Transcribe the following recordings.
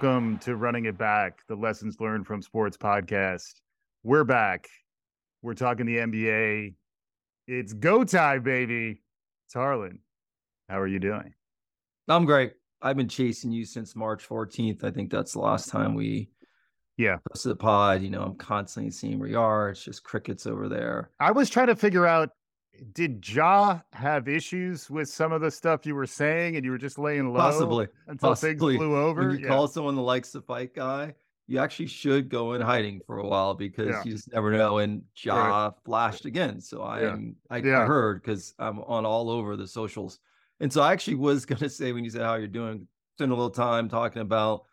Welcome to Running It Back, the Lessons Learned from Sports podcast. We're back. We're talking the NBA. It's go time, baby. It's Tarlin. How are you doing? I'm great. I've been chasing you since March 14th. I think that's the last time we yeah posted the pod. You know, I'm constantly seeing where you are. It's just crickets over there. I was trying to figure out did Ja have issues with some of the stuff you were saying and you were just laying low possibly until possibly. things flew over? When you yeah. call someone the likes to fight guy, you actually should go in hiding for a while because Yeah. you just never know. And Ja Right. flashed again. So I Yeah. am I, heard because I'm on all over the socials. And so I actually was gonna say when you said how you're doing, spend a little time talking about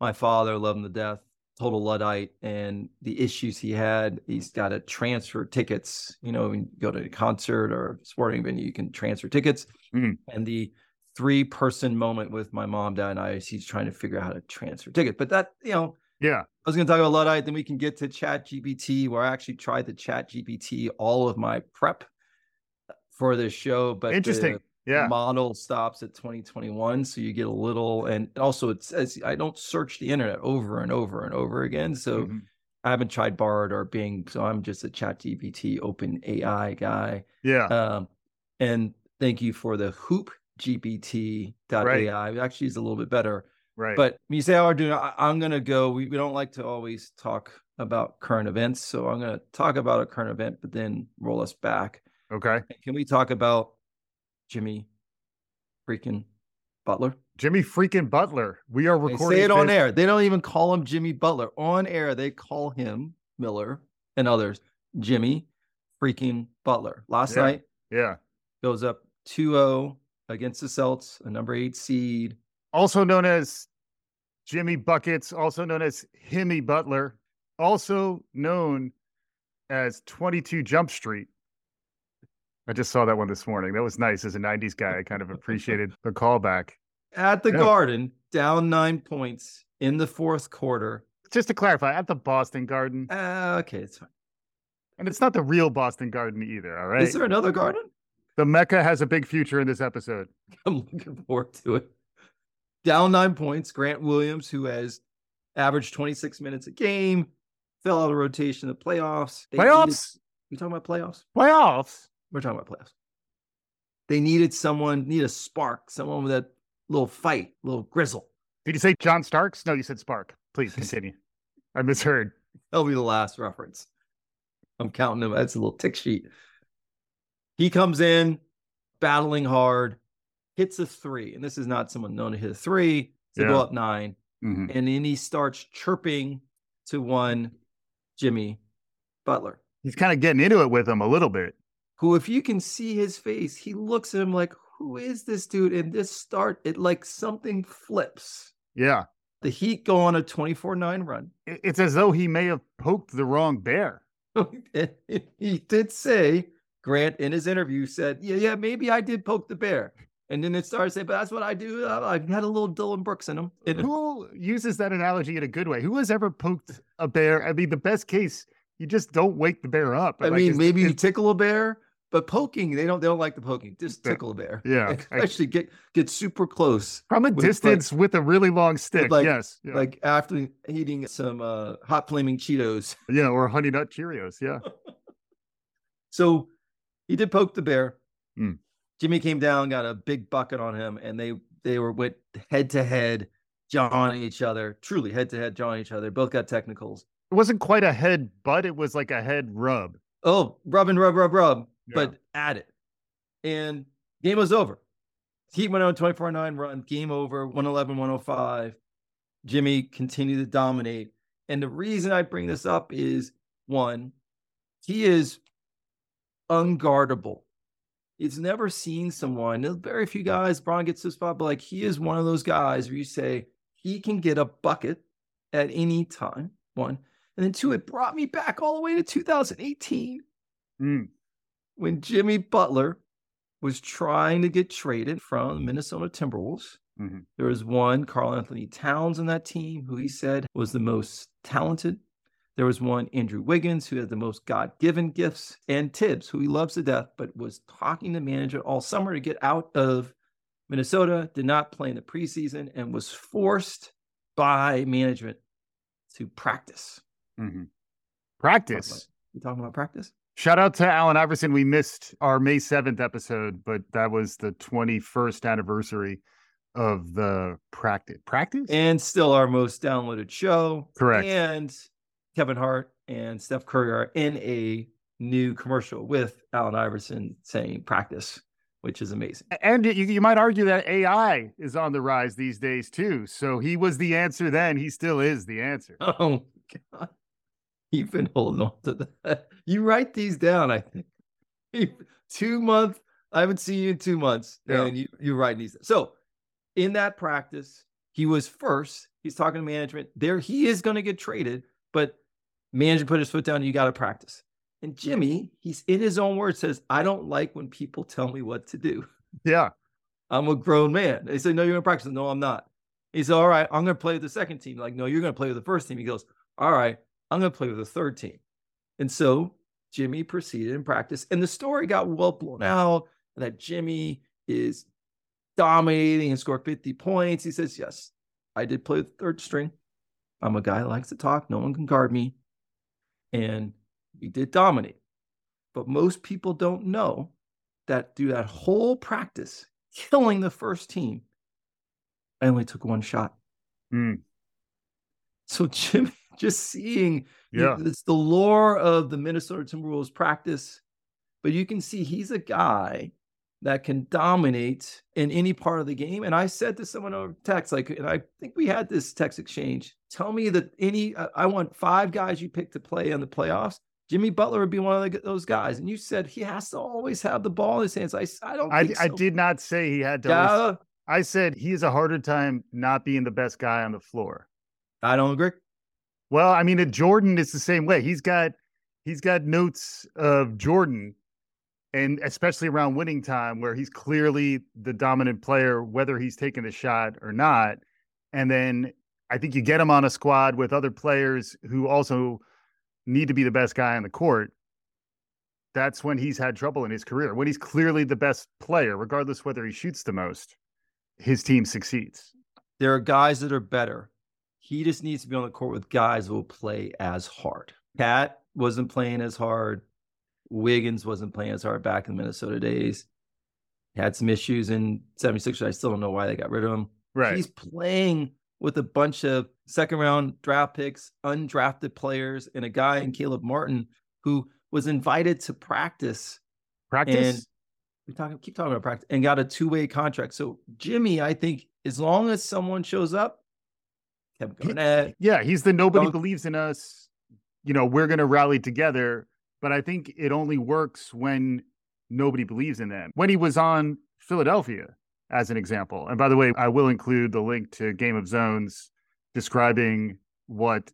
my father, love him to death, total Luddite, and the issues he had. He's got to transfer tickets. You know, when you go to a concert or sporting venue, you can transfer tickets. Mhm. And the three person moment with my mom, dad, and I he's trying to figure out how to transfer tickets. But that, you know, yeah. I was going to talk about Luddite, then we can get to Chat GPT, where I actually tried to Chat GPT all of my prep for this show. But the- Interesting. Yeah. model stops at 2021 so you get a little and also it says i don't search the internet over and over and over again so Mhm. i haven't tried bard or bing so i'm just a chat gpt open ai guy Yeah. um and thank you for the hoop gpt.ai it actually is a little bit better right. but when you say we're doing I, i'm going to go we, we don't like to always talk about current events so i'm going to talk about a current event but then roll us back okay. can we talk about Jimmy freaking Butler? Jimmy freaking Butler. We are They recording. say it on this- air. They don't even call him Jimmy Butler. On air, they call him Miller and others Jimmy freaking Butler. Last Yeah. night Yeah. goes up 2-0 against the Celts, a number eight seed. Also known as Jimmy Buckets, also known as Himmy Butler, also known as 22 Jump Street. I just saw that one this morning. That was nice. As a 90s guy, I kind of appreciated the callback. At the Yeah. Garden, down nine points in the fourth quarter. Just to clarify, at the Boston Garden, Uh, okay, it's fine. and it's not the real Boston Garden either. All right. Is there another garden? the Mecca has a big future in this episode. I'm looking forward to it. Down nine points. Grant Williams, who has averaged 26 minutes a game, fell out of rotation in the playoffs. They needed- Playoffs? we talking about playoffs? Playoffs? We're talking about playoffs. They needed someone, need a spark, someone with that little fight, little grizzle. Did you say John Starks? No, you said Spark. Please continue. I misheard. That'll be the last reference. I'm counting them. That's a little tick sheet. He comes in battling hard, hits a three, and this is not someone known to hit a three. To go up nine. Mhm. and then he starts chirping to one Jimmy Butler, He's kind of getting into it with him a little bit. Who, if you can see his face, he looks at him like, "Who is this dude?" And this start, it like something flips. Yeah. The Heat go on a 24-9 run. It's as though he may have poked the wrong bear. He did say, Grant in his interview said, "Yeah, yeah, maybe I did poke the bear." And then it started saying, "But that's what I do. I I had a little Dillon Brooks in him." And- Who uses that analogy in a good way? Who has ever poked a bear? I mean, the best case, you just don't wake the bear up. I Like, mean, maybe you tickle a bear, but poking, they don't they don't like the poking. Just tickle a bear. Yeah, Actually get get super close. from a with, like- distance with a really long stick. like- yes. Yeah. Like after eating some uh hot flaming Cheetos. yeah. Or honey nut Cheerios. Yeah. So he did poke the bear. Mm. Jimmy came down, got a big bucket on him, and they they were went head to head, jawing each other, truly head to head, jawing each other. Both got technicals. It wasn't quite a head butt. It was like a head rub. Oh, rub and rub, rub, rub, Yeah. but at it. And game was over. Heat went on 24 9 run, game over, 111, 105. Jimmy continued to dominate. And the reason I bring this up is one, he is unguardable. He's never seen someone, there's very few guys, Braun gets this spot, but like he is one of those guys where you say he can get a bucket at any time. One. And then two, it brought me back all the way to 2018 Mm. When Jimmy Butler was trying to get traded from the Minnesota Timberwolves. Mhm. There was one, Karl-Anthony Towns on that team, who he said was the most talented. There was one, Andrew Wiggins, who had the most God given gifts, and Thibs, who he loves to death, but was talking to manager all summer to get out of Minnesota, did not play in the preseason, and was forced by management to practice. Mhm. Practice. You talking about practice? Shout out to Allen Iverson. We missed our May 7th episode, but that was the 21st anniversary of the practice. Practice? And still our most downloaded show. Correct. And Kevin Hart and Steph Curry are in a new commercial with Allen Iverson saying practice, which is amazing. And you, you might argue that AI is on the rise these days too. So he was the answer then. He still is the answer. Oh God. You've been holding on to that. You write these down, I think. two months. I haven't seen you in two months. Yeah. And you, you're writing these. So in that practice, he was first. He's talking to management. There he is going to get traded, but manager put his foot down. You got to practice. And Jimmy, he's in his own words, says, I don't like when people tell me what to do. Yeah. I'm a grown man. They say, No, you're going to practice. No, I'm not. He said, All right, I'm going to play with the second team. Like, no, you're going to play with the first team. He goes, All right, I'm going to play with the third team. And so Jimmy proceeded in practice. And the story got well blown out that Jimmy is dominating and scored 50 points. He says, Yes, I did play the third string. I'm a guy that likes to talk. No one can guard me. And we did dominate. But most people don't know that through that whole practice, killing the first team, I only took one shot. Mm. So Jim, just seeing Yeah. it's the lore of the Minnesota Timberwolves practice, but you can see he's a guy that can dominate in any part of the game. And I said to someone over text, like, and I think we had this text exchange. Tell me that any, I want five guys you pick to play in the playoffs. Jimmy Butler would be one of the, those guys. And you said he has to always have the ball in his hands. I, I don't I, think I so. did not say he had to. always- I said he has a harder time not being the best guy on the floor. I don't agree. Well, I mean, at Jordan is the same way. He's got he's got notes of Jordan, and especially around winning time, where he's clearly the dominant player, whether he's taking the shot or not. And then I think you get him on a squad with other players who also need to be the best guy on the court. That's when he's had trouble in his career. When he's clearly the best player, regardless whether he shoots the most, his team succeeds. There are guys that are better. He just needs to be on the court with guys who will play as hard. KAT wasn't playing as hard. Wiggins wasn't playing as hard back in the Minnesota days. Had some issues in 76ers. I still don't know why they got rid of him. Right. He's playing with a bunch of second round draft picks, undrafted players, and a guy in Caleb Martin who was invited to practice Practice. we talk, keep talking about practice and got a two-way contract. So Jimmy, I think as long as someone shows up, Kevin He- Garnett, Yeah, he's the nobody believes in us. You know, we're going to rally together. But I think it only works when nobody believes in them. When he was on Philadelphia, as an example. And by the way, I will include the link to Game of Zones describing what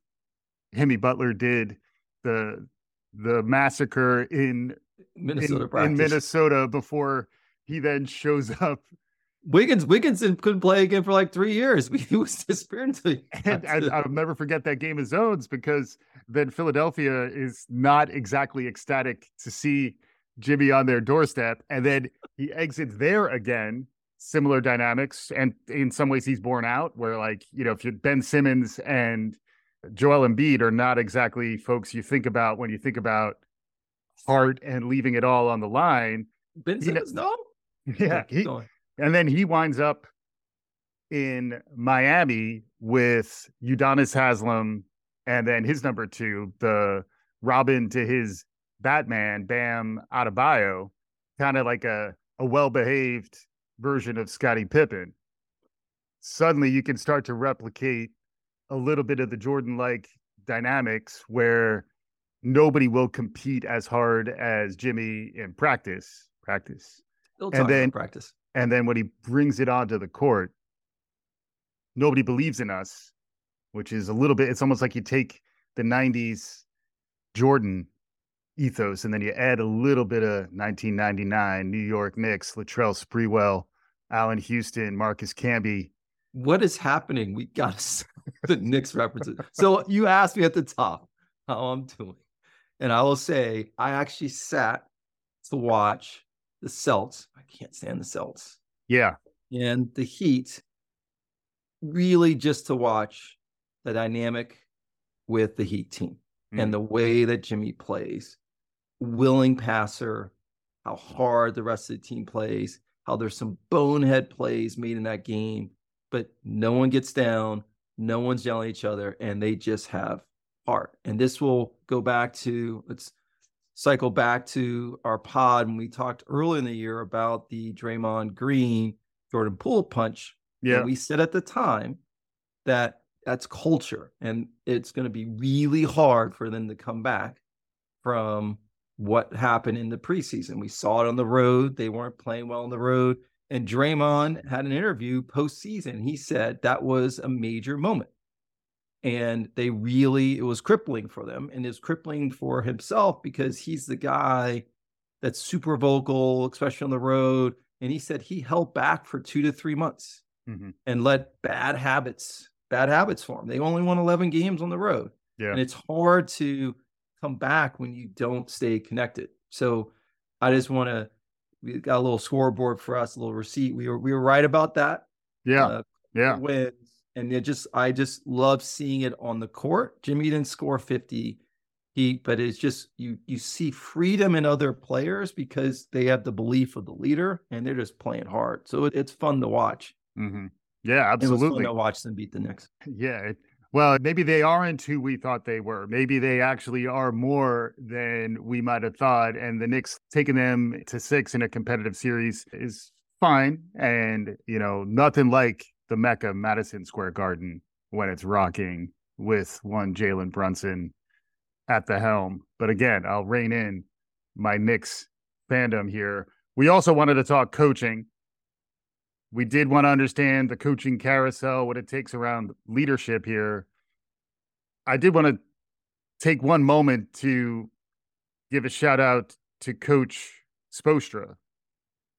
Himmy Butler did, the the massacre in Minnesota in, in Minnesota before he then shows up. Wiggins, Wiggins couldn't play again for like three years. He was disappearing until And I, I'll never forget that game of zones because then Philadelphia is not exactly ecstatic to see Jimmy on their doorstep. And then he exits there again. Similar dynamics. And in some ways, he's born out where, like, you know, if you're Ben Simmons and Joel Embiid are not exactly folks you think about when you think about heart and leaving it all on the line. Ben you know- Simmons, no. Yeah. Keep He, going. And then he winds up in Miami with Udonis Haslem and then his number two, the Robin to his Batman, Bam Adebayo, kind of like a, a well-behaved version of Scottie Pippen. Suddenly you can start to replicate a little bit of the Jordan-like dynamics where nobody will compete as hard as Jimmy in practice. Practice. Still and then- practice. And then when he brings it onto the court, nobody believes in us, which is a little bit, it's almost like you take the 90s Jordan ethos and then you add a little bit of 1999 New York Knicks, Latrell Sprewell, Allan Houston, Marcus Camby. What is happening? We got the Knicks references. So you asked me at the top how I'm doing. And I will say, I actually sat to watch the Celts. I can't stand the Celts. Yeah. and the Heat really just to watch the dynamic with the Heat team mm. and the way that Jimmy plays, willing passer, how hard the rest of the team plays, how there's some bonehead plays made in that game, but no one gets down, no one's yelling at each other, and they just have heart. And this will go back to let's cycle back to our pod when we talked earlier in the year about the Draymond Green Jordan Poole punch. Yeah. And we said at the time that that's culture and it's going to be really hard for them to come back from what happened in the preseason. We saw it on the road. They weren't playing well on the road. And Draymond had an interview postseason. He said that was a major moment. And they really, it was crippling for them. And it's crippling for himself because he's the guy that's super vocal, especially on the road. And he said he held back for two to three months mm-hmm. and let bad habits, bad habits form. They only won 11 games on the road. Yeah. And it's hard to come back when you don't stay connected. So I just want to we got a little scoreboard for us, a little receipt. We were we were right about that. Yeah. Uh, yeah. Wins. And it just I just love seeing it on the court. Jimmy didn't score 50. He but it's just you you see freedom in other players because they have the belief of the leader and they're just playing hard. So it, it's fun to watch. Mm-hmm. Yeah, absolutely. It was fun to watch them beat the Knicks. Yeah, it, well, maybe they aren't who we thought they were. Maybe they actually are more than we might have thought. And the Knicks taking them to six in a competitive series is fine. And, you know, nothing like the Mecca Madison Square Garden when it's rocking with one Jalen Brunson at the helm. But again, I'll rein in my Knicks fandom here. We also wanted to talk coaching. We did want to understand the coaching carousel, what it takes around leadership here. I did want to take one moment to give a shout out to Coach Spoelstra,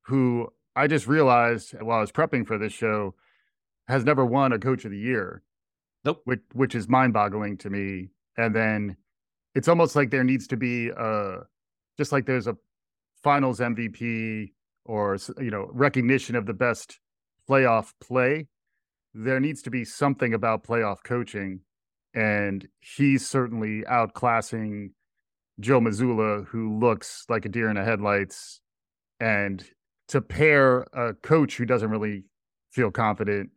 who I just realized while I was prepping for this show has never won a Coach of the Year. Nope. Which which is mind boggling to me. And then it's almost like there needs to be a just like there's a Finals MVP or you know recognition of the best playoff play there needs to be something about playoff coaching and he's certainly outclassing joe Mazzulla, who looks like a deer in the headlights and to pair a coach who doesn't really feel confident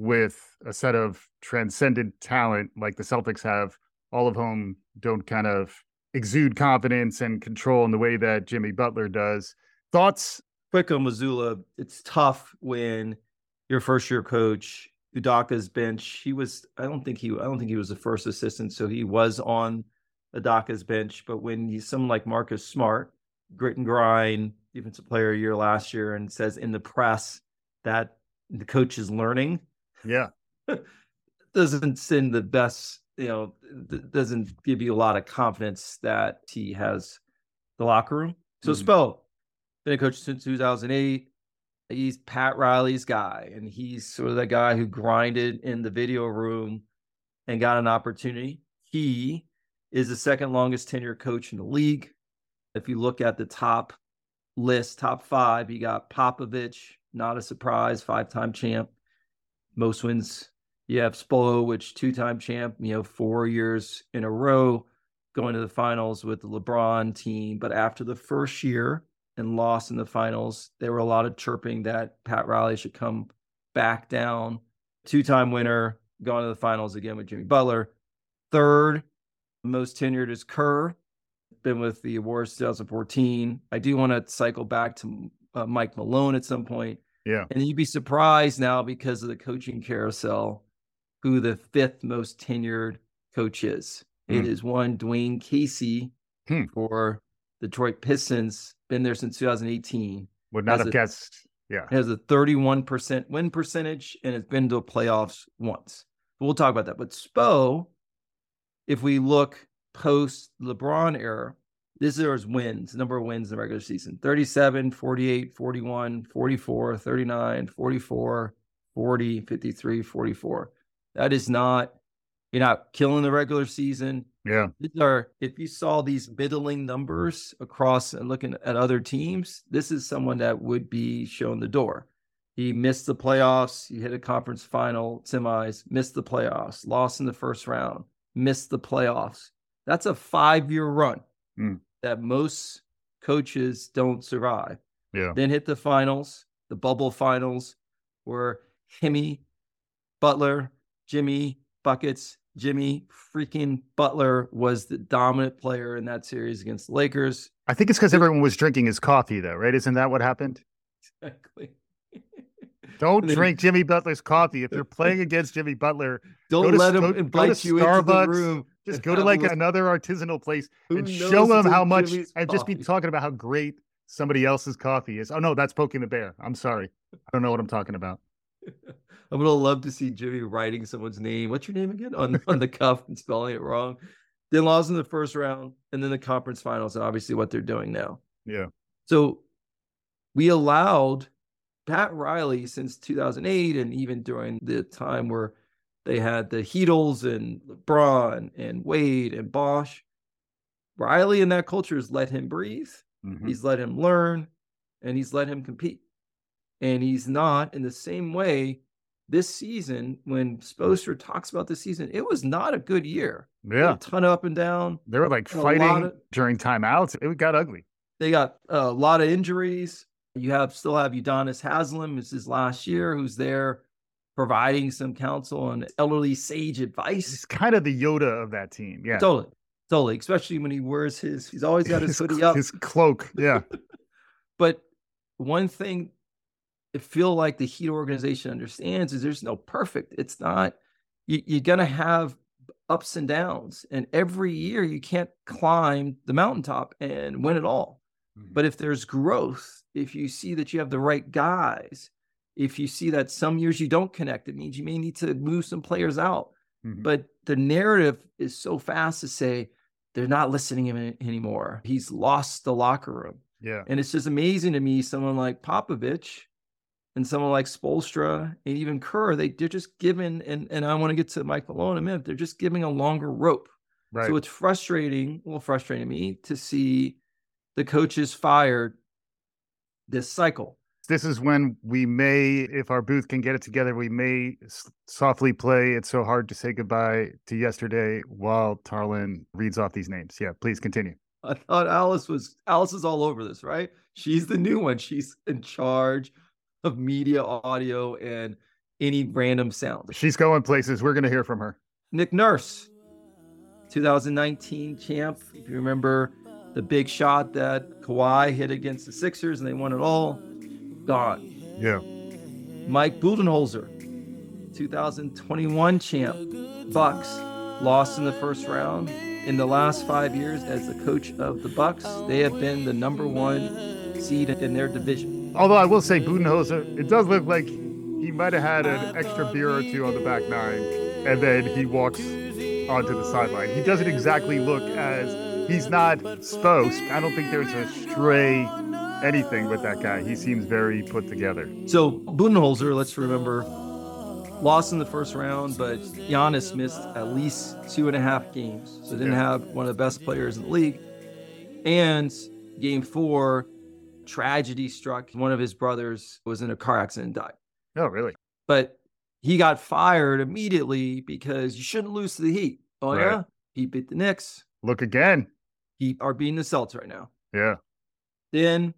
with a set of transcendent talent like the celtics have all of whom don't kind of exude confidence and control in the way that jimmy butler does thoughts quick on Mazzulla. it's tough when your first year coach Udoka's bench. He was I don't think he I don't think he was the first assistant, so he was on Udoka's bench. But when he's someone like Marcus Smart, grit and grind, defensive player year last year, and says in the press that the coach is learning. Yeah. doesn't send the best, you know, doesn't give you a lot of confidence that he has the locker room. So mm-hmm. Spell, been a coach since 2008. He's Pat Riley's guy, and he's sort of the guy who grinded in the video room and got an opportunity. He is the second longest tenure coach in the league. If you look at the top list, top five, you got Popovich, not a surprise, five time champ, most wins. You have Spo, which two time champ, you know, four years in a row going to the finals with the LeBron team. But after the first year, and lost in the finals. There were a lot of chirping that Pat Riley should come back down. Two time winner, going to the finals again with Jimmy Butler. Third most tenured is Kerr, been with the Warriors 2014. I do want to cycle back to uh, Mike Malone at some point. Yeah. And you'd be surprised now because of the coaching carousel who the fifth most tenured coach is. Mm. It hmm. is one Dwane Casey hmm. for Detroit Pistons, been there since 2018. Would not have a, guessed. Yeah. Has a 31% win percentage and it's been to the playoffs once. But we'll talk about that. But Spo, if we look post LeBron era, this is his wins, number of wins in the regular season 37, 48, 41, 44, 39, 44, 40, 53, 44. That is not, you're not killing the regular season. Yeah. These are, if you saw these middling numbers across and looking at other teams, this is someone that would be shown the door. He missed the playoffs. He hit a conference final, semis, missed the playoffs, lost in the first round, missed the playoffs. That's a five year run Mm. That most coaches don't survive. Yeah. Then hit the finals, the bubble finals, where Himmy, Butler, Jimmy, Buckets, Jimmy freaking Butler was the dominant player in that series against the Lakers. I think it's because everyone was drinking his coffee, though, right? Isn't that what happened? Exactly. Don't then- drink Jimmy Butler's coffee. If you're playing against Jimmy Butler, Don't to- let him go- go to invite you into the room. Just go to like another artisanal place Who and show them how much and just be talking about how great somebody else's coffee is. Oh no, that's poking the bear. I'm sorry. I don't know what I'm talking about. I would love to see Jimmy writing someone's name. What's your name again on on the cuff and spelling it wrong. Then lost in the first round, and then the conference finals, and obviously what they're doing now. Yeah. So we allowed Pat Riley since 2008, and even during the time where they had the Heatles and LeBron and Wade and Bosh. Riley in that culture has let him breathe. Mhm. He's let him learn and he's let him compete. And he's not in the same way this season when Sposter talks about this season, it was not a good year. Yeah. A ton of up and down. They were like fighting of- during timeouts. It got ugly. They got a lot of injuries. You have still have Udonis Haslem, it's his last year, who's there providing some counsel and elderly sage advice. He's kind of the Yoda of that team. Yeah. Totally. Totally. Especially when he wears his, he's always got his hoodie up. his cloak. Yeah. But one thing I feel like the Heat organization understands is there's no perfect. It's not, you, you're going to have ups and downs. And every year you can't climb the mountaintop and win it all. Mm-hmm. But if there's growth, if you see that you have the right guys, if you see that some years you don't connect, it means you may need to move some players out. Mhm. But the narrative is so fast to say they're not listening to him anymore. He's lost the locker room. yeah. And it's just amazing to me, someone like Popovich and someone like Spoelstra and even Kerr, they, they're just giving, and, and I want to get to Mike Malone in a minute, they're just giving a longer rope. Right. So it's frustrating, well, frustrating to me to see the coaches fired this cycle. This is when we may, if our booth can get it together, we may s- softly play It's So Hard to Say Goodbye to Yesterday while Tarlin reads off these names. Yeah, please continue. I thought Alice was Alice is all over this, right? She's the new one. She's in charge of media, audio, and any random sound. She's going places. We're going to hear from her. Nick Nurse, 2019 champ. If you remember the big shot that Kawhi hit against the Sixers and they won it all, gone. Yeah. Mike Budenholzer, 2021 champ, Bucks, lost in the first round. In the last five years as the coach of the Bucks, they have been the number one seed in their division. Although I will say, Budenholzer, it does look like he might have had an extra beer or two on the back nine, and then he walks onto the sideline. He doesn't exactly look as he's not supposed. I don't think there's a stray anything with that guy. He seems very put together. So Budenholzer, let's remember, lost in the first round, but Giannis missed at least two and a half games. So didn't have one of the best players in the league. And game four, tragedy struck. One of his brothers was in a car accident and died. Oh, really? But he got fired immediately because you shouldn't lose to the Heat. Oh, Right. yeah? He beat the Knicks. Look again. He are beating the Celtics right now. Yeah. Then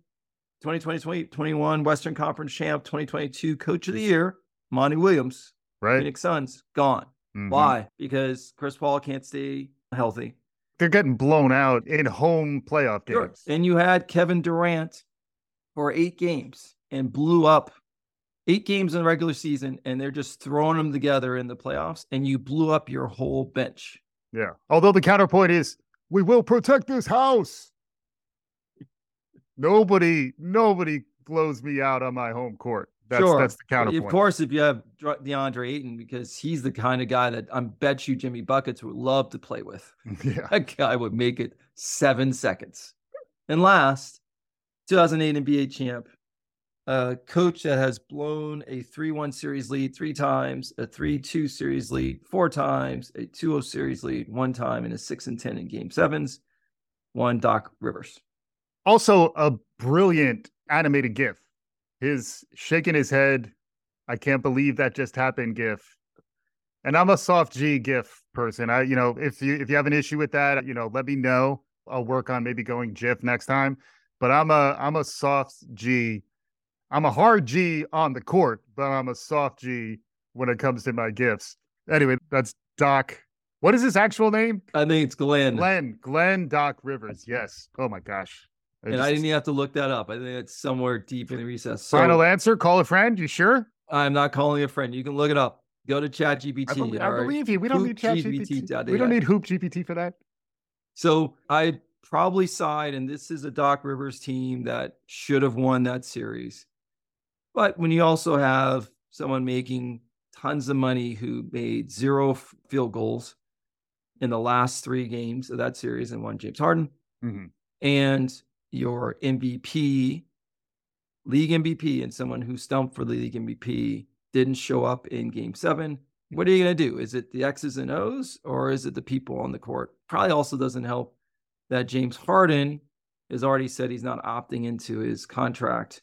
2020, 2021 Western Conference champ, 2022 coach of the year, Monty Williams, Right. Phoenix Suns, gone. Mhm. Why? Because Chris Paul can't stay healthy. They're getting blown out in home playoff Sure. games. And you had Kevin Durant for eight games and blew up eight games in the regular season, and they're just throwing them together in the playoffs, and you blew up your whole bench. Yeah. Although the counterpoint is, we will protect this house. Nobody, nobody blows me out on my home court. That's sure. that's the counterpoint. Of course, if you have Dr- DeAndre Ayton, because he's the kind of guy that I bet you Jimmy Buckets would love to play with. Yeah. That guy would make it seven seconds. And last, 2008 NBA champ, a coach that has blown a 3 1 series lead three times, a 3 2 series lead four times, a 2 0 series lead one time, and a 6 and 10 in game sevens. One Doc Rivers. Also, a brilliant animated GIF. his shaking his head, I can't believe that just happened gif. And I'm a soft G gif person. I, you know, if you if you have an issue with that, you know, let me know. I'll work on maybe going GIF next time. But I'm a I'm a soft G. I'm a hard G on the court, but I'm a soft G when it comes to my gifts. Anyway, that's Doc. What is his actual name? I think it's Glenn. Glenn. Glenn Doc Rivers. Yes. Oh my gosh. And just, I didn't even have to look that up. I think it's somewhere deep in the recess. So, final answer. Call a friend. You sure? I'm not calling a friend. You can look it up. Go to Chat GPT. I, believe, I believe you. We don't need Chat GPT. We don't need Hoop GPT for that. So I probably side, and this is a Doc Rivers team that should have won that series. But when you also have someone making tons of money who made zero field goals in the last three games of that series and won James Harden, mm-hmm. and your MVP, league MVP, and someone who stumped for the league MVP didn't show up in game seven. What are you going to do? Is it the X's and O's or is it the people on the court? Probably also doesn't help that James Harden has already said he's not opting into his contract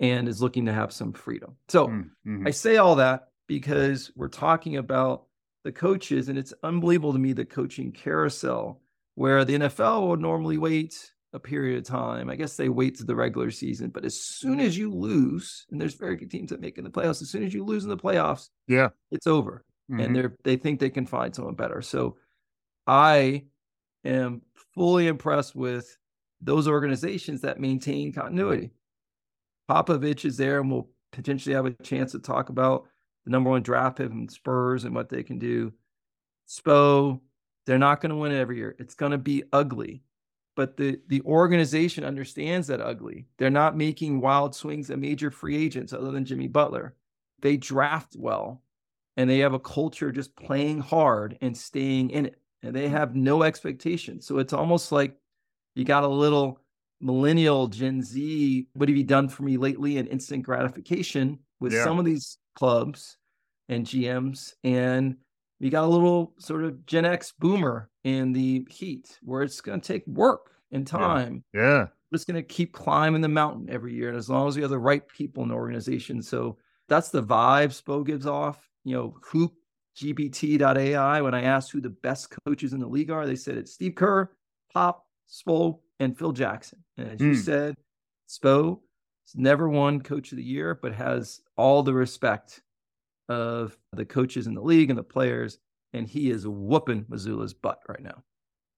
and is looking to have some freedom. So mm-hmm. I say all that because we're talking about the coaches, and it's unbelievable to me the coaching carousel where the NFL would normally wait a period of time. I guess they wait to the regular season, but as soon as you lose, and there's very good teams that make in the playoffs, as soon as you lose in the playoffs, yeah, it's over. Mm-hmm. And they're they think they can find someone better. So I am fully impressed with those organizations that maintain continuity. Popovich is there, and we'll potentially have a chance to talk about the number one draft pick and Spurs and what they can do. Spo, they're not going to win it every year. It's going to be ugly, but the the organization understands that ugly. They're not making wild swings at major free agents other than Jimmy Butler. They draft well, and they have a culture just playing hard and staying in it and they have no expectations. So it's almost like you got a little millennial Gen Z, what have you done for me lately? And instant gratification with yeah. some of these clubs and GMs. And you got a little sort of Gen X boomer in the heat where it's going to take work and time. Yeah. yeah. It's going to keep climbing the mountain every year. And as long as we have the right people in the organization. So that's the vibe Spo gives off. You know, hoop GPT.ai, when I asked who the best coaches in the league are, they said it's Steve Kerr, Pop, Spo, and Phil Jackson. And as mm. you hmm. said, Spo has never won coach of the year, but has all the respect of the coaches in the league and the players. And he is whooping Mazzulla's butt right now.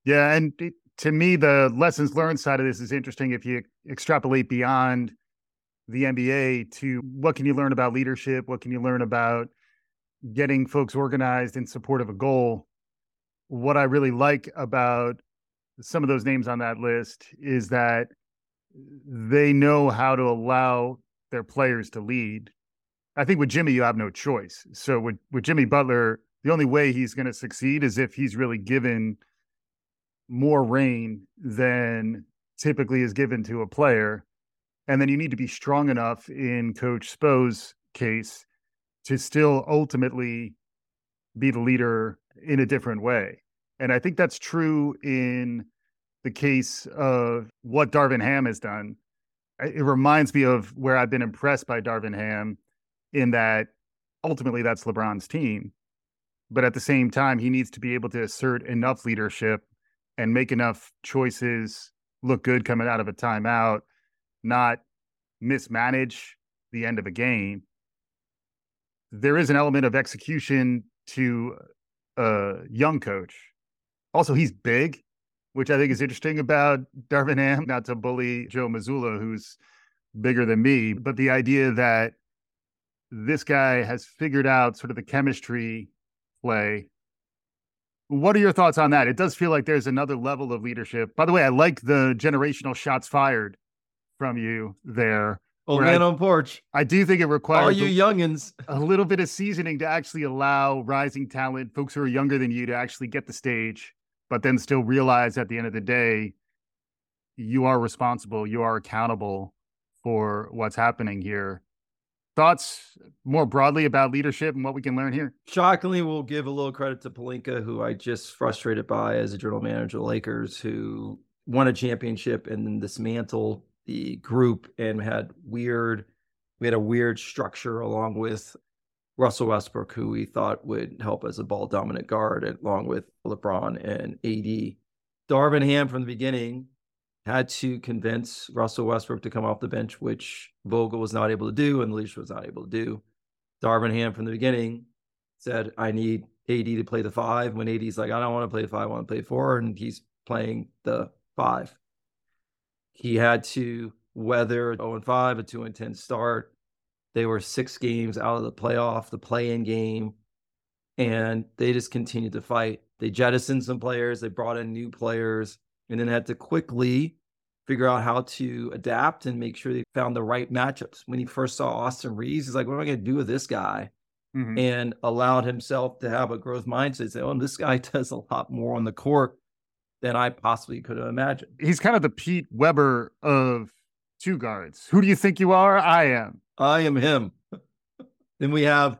Yeah. And to me, the lessons learned side of this is interesting if you extrapolate beyond the NBA to what can you learn about leadership? What can you learn about getting folks organized in support of a goal. What I really like about some of those names on that list is that they know how to allow their players to lead. I think with Jimmy, you have no choice. So with, with Jimmy Butler, the only way he's going to succeed is if he's really given more reign than typically is given to a player. And then you need to be strong enough in Coach Spo's case to still ultimately be the leader in a different way. And I think that's true in the case of what Darvin Ham has done. It reminds me of where I've been impressed by Darvin Ham in that ultimately that's LeBron's team. But at the same time, he needs to be able to assert enough leadership and make enough choices look good coming out of a timeout, not mismanage the end of a game there is an element of execution to a young coach. Also, he's big, which I think is interesting about Darvin Ham. Not to bully Joe Mazzulla, who's bigger than me, but the idea that this guy has figured out sort of the chemistry play. What are your thoughts on that? It does feel like there's another level of leadership. By the way, I like the generational shots fired from you there. Old man I, on porch. I do think it requires all you youngins a little bit of seasoning to actually allow rising talent, folks who are younger than you, to actually get the stage, but then still realize at the end of the day, you are responsible, you are accountable for what's happening here. Thoughts more broadly about leadership and what we can learn here? Shockingly, we'll give a little credit to Pelinka, who I just frustrated by as a general manager of the Lakers, who won a championship and then dismantled the group and had weird we had a weird structure along with Russell Westbrook, who we thought would help as a ball dominant guard, along with LeBron and AD. Darvin Ham from the beginning had to convince Russell Westbrook to come off the bench, which Vogel was not able to do and Leash was not able to do. Darvin Ham from the beginning said, I need AD to play the five. When AD's like, I don't want to play the five, I want to play four. And he's playing the five. He had to weather 0 and 5, a 2 and 10 start. They were six games out of the playoff, the play in game, and they just continued to fight. They jettisoned some players, they brought in new players, and then had to quickly figure out how to adapt and make sure they found the right matchups. When he first saw Austin Reaves, he's like, what am I going to do with this guy? Mm-hmm. And allowed himself to have a growth mindset. Say, oh, this guy does a lot more on the court than I possibly could have imagined. He's kind of the Pete Weber of two guards. Who do you think you are? I am. I am him. then we have,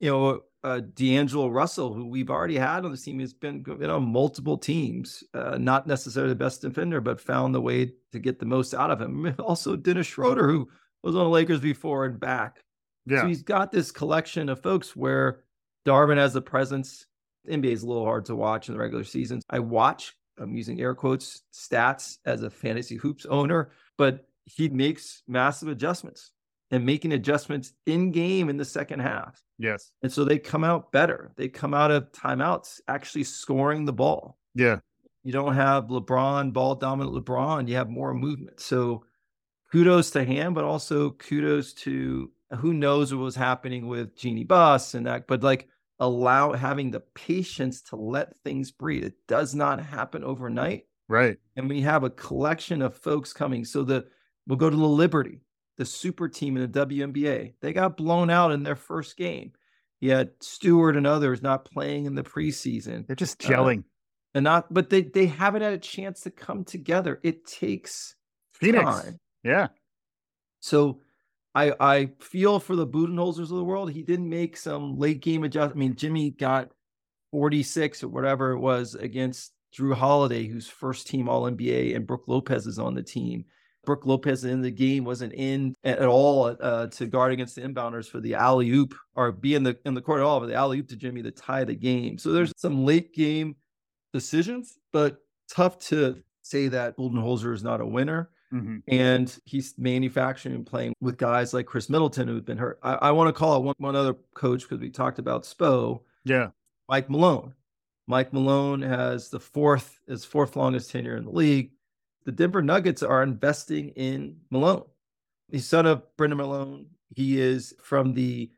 you know, uh, D'Angelo Russell, who we've already had on the team. He's been you know multiple teams, uh, not necessarily the best defender, but found the way to get the most out of him. Also, Dennis Schroeder, who was on the Lakers before and back. Yeah. So he's got this collection of folks where Darvin has the presence. The NBA is a little hard to watch in the regular season. I watch, I'm using air quotes, stats as a fantasy hoops owner, but he makes massive adjustments and making adjustments in game in the second half. Yes. And so they come out better. They come out of timeouts actually scoring the ball. Yeah. You don't have LeBron, ball dominant LeBron. You have more movement. So kudos to him, but also kudos to who knows what was happening with Jeanie Buss and that, but like allow having the patience to let things breathe. It does not happen overnight. Right. And we have a collection of folks coming. So the we'll go to the Liberty the super team in the WNBA. They got blown out in their first game. Yet Stewart and others not playing in the preseason. They're just gelling. Uh, and not but they they haven't had a chance to come together. It takes Phoenix. Time. Yeah. So I I feel for the Budenholzers of the world. He didn't make some late game adjustment. I mean, Jimmy got 46 or whatever it was against Jrue Holiday, who's first team All NBA, and Brook Lopez is on the team. Brook Lopez in the game wasn't in at all uh, to guard against the inbounders for the alley oop or be in the in the court at all, but the alley oop to Jimmy to tie the game. So there's some late game decisions, but tough to say that Budenholzer is not a winner. Mm-hmm. And he's manufacturing and playing with guys like Khris Middleton who've been hurt. I, I want to call out one, one other coach because we talked about Spo. Yeah. Mike Malone. Mike Malone has the fourth, is fourth longest tenure in the league the Denver Nuggets are investing in Malone. He's son of Brendan Malone. He is from the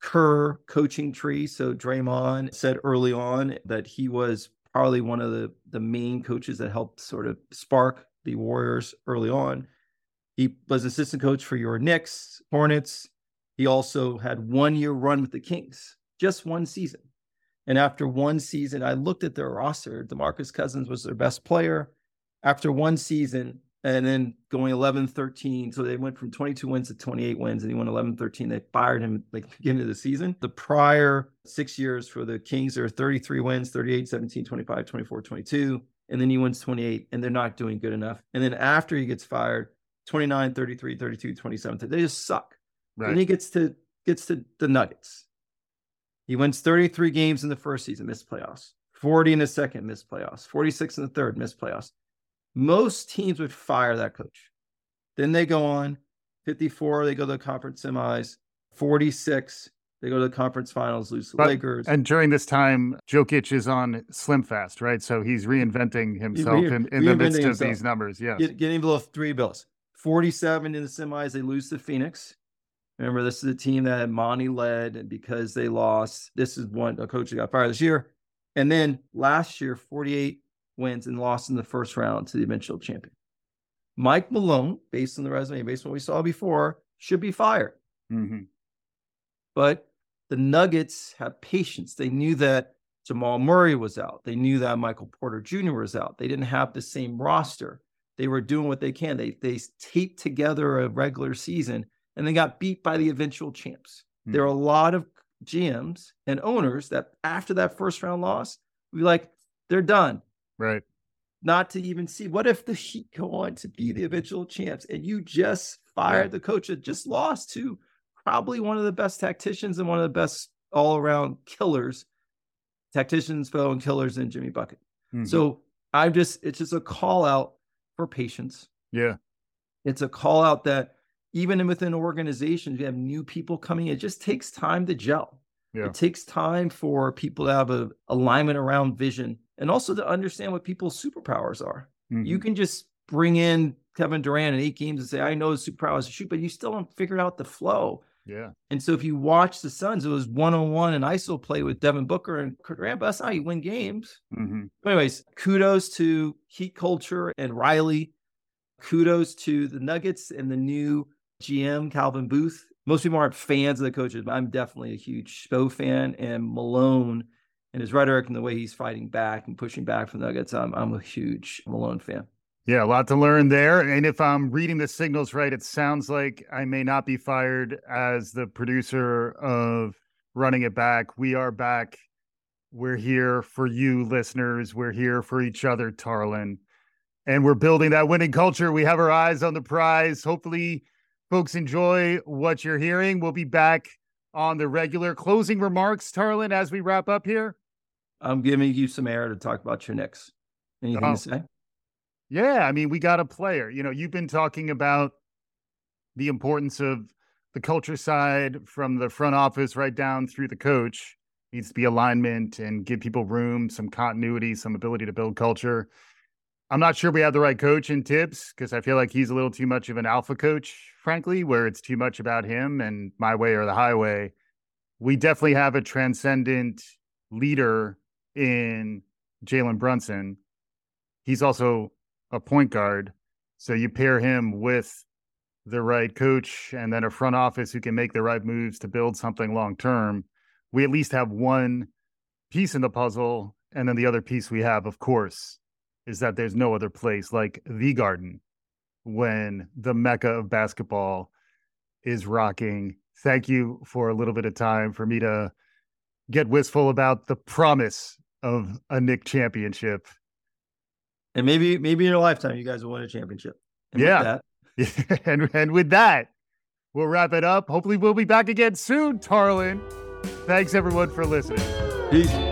Kerr coaching tree. So Draymond said early on that he was probably one of the, the main coaches that helped sort of spark the Warriors early on. He was assistant coach for your Knicks, Hornets. He also had one year run with the Kings, just one season. And after one season, I looked at their roster. DeMarcus Cousins was their best player after one season and then going 11 13 so they went from 22 wins to 28 wins and he went 11 13 they fired him like the beginning of the season. The prior six years for the kings are 33 wins 38 17 25 24 22 and then he wins 28 and they're not doing good enough. And then after he gets fired 29 33 32 27 they just suck. Right. and he gets to gets to the nuggets. He wins 33 games in the first season missed playoffs. 40 in the second missed playoffs. 46 in the third missed playoffs most teams would fire that coach. Then they go on 54, they go to the conference semis, 46, they go to the conference finals, lose to the Lakers. And during this time, Jokic is on Slim Fast, right? So he's reinventing himself re- in, in the midst of himself. these numbers. Yeah. Get, getting below three bills. 47 in the semis, they lose to Phoenix. Remember, this is a team that Monty led, and because they lost, this is one a coach that got fired this year. And then last year, 48 wins and lost in the first round to the eventual champion. Mike Malone, based on the resume, based on what we saw before, should be fired. Mm-hmm. But the Nuggets have patience. They knew that Jamal Murray was out. They knew that Michael Porter Jr. was out. They didn't have the same roster. They were doing what they can. They they taped together a regular season and they got beat by the eventual champs. Mm-hmm. There are a lot of GMs and owners that after that first round loss, we like, they're done. Right. Not to even see what if the Heat go on to be the eventual champs and you just fired the coach that just lost to probably one of the best tacticians and one of the best all around killers, tacticians, fellow and killers in Jimmy Buckets. Mm-hmm. So I'm just, it's just a call out for patience. Yeah. It's a call out that even within organizations, you have new people coming. It just takes time to gel. Yeah. It takes time for people to have a alignment around vision and also to understand what people's superpowers are. Mm-hmm. You can just bring in Kevin Durant in eight games and say, I know his superpowers to shoot, but you still don't figure out the flow. Yeah. And so if you watch the Suns, it was one on one and ISO play with Devin Booker and Durant, but that's how you win games. Mm-hmm. Anyways, kudos to Heat Culture and Riley. Kudos to the Nuggets and the new GM, Calvin Booth. Most people aren't fans of the coaches, but I'm definitely a huge Spo fan. And Malone and his rhetoric and the way he's fighting back and pushing back the Nuggets, I'm, I'm a huge Malone fan. Yeah, a lot to learn there. And if I'm reading the signals right, it sounds like I may not be fired as the producer of Running It Back. We are back. We're here for you, listeners. We're here for each other, Tarlin. And we're building that winning culture. We have our eyes on the prize. Hopefully, folks enjoy what you're hearing. We'll be back on the regular closing remarks, Tarlin, as we wrap up here. I'm giving you some air to talk about your Knicks. Anything oh. to say? Yeah, I mean, we got a player. You know, you've been talking about the importance of the culture side from the front office right down through the coach. Needs to be alignment and give people room, some continuity, some ability to build culture. I'm not sure we have the right coach in Thibs because I feel like he's a little too much of an alpha coach, frankly, where it's too much about him and my way or the highway. We definitely have a transcendent leader in Jalen Brunson. He's also a point guard. So you pair him with the right coach and then a front office who can make the right moves to build something long term. We at least have one piece in the puzzle. And then the other piece we have, of course, is that there's no other place like the garden when the mecca of basketball is rocking. Thank you for a little bit of time for me to get wistful about the promise of a Knick championship and maybe maybe in your lifetime you guys will win a championship. And yeah, and and with that, we'll wrap it up. Hopefully, we'll be back again soon, Tarlin. Thanks everyone for listening. Peace.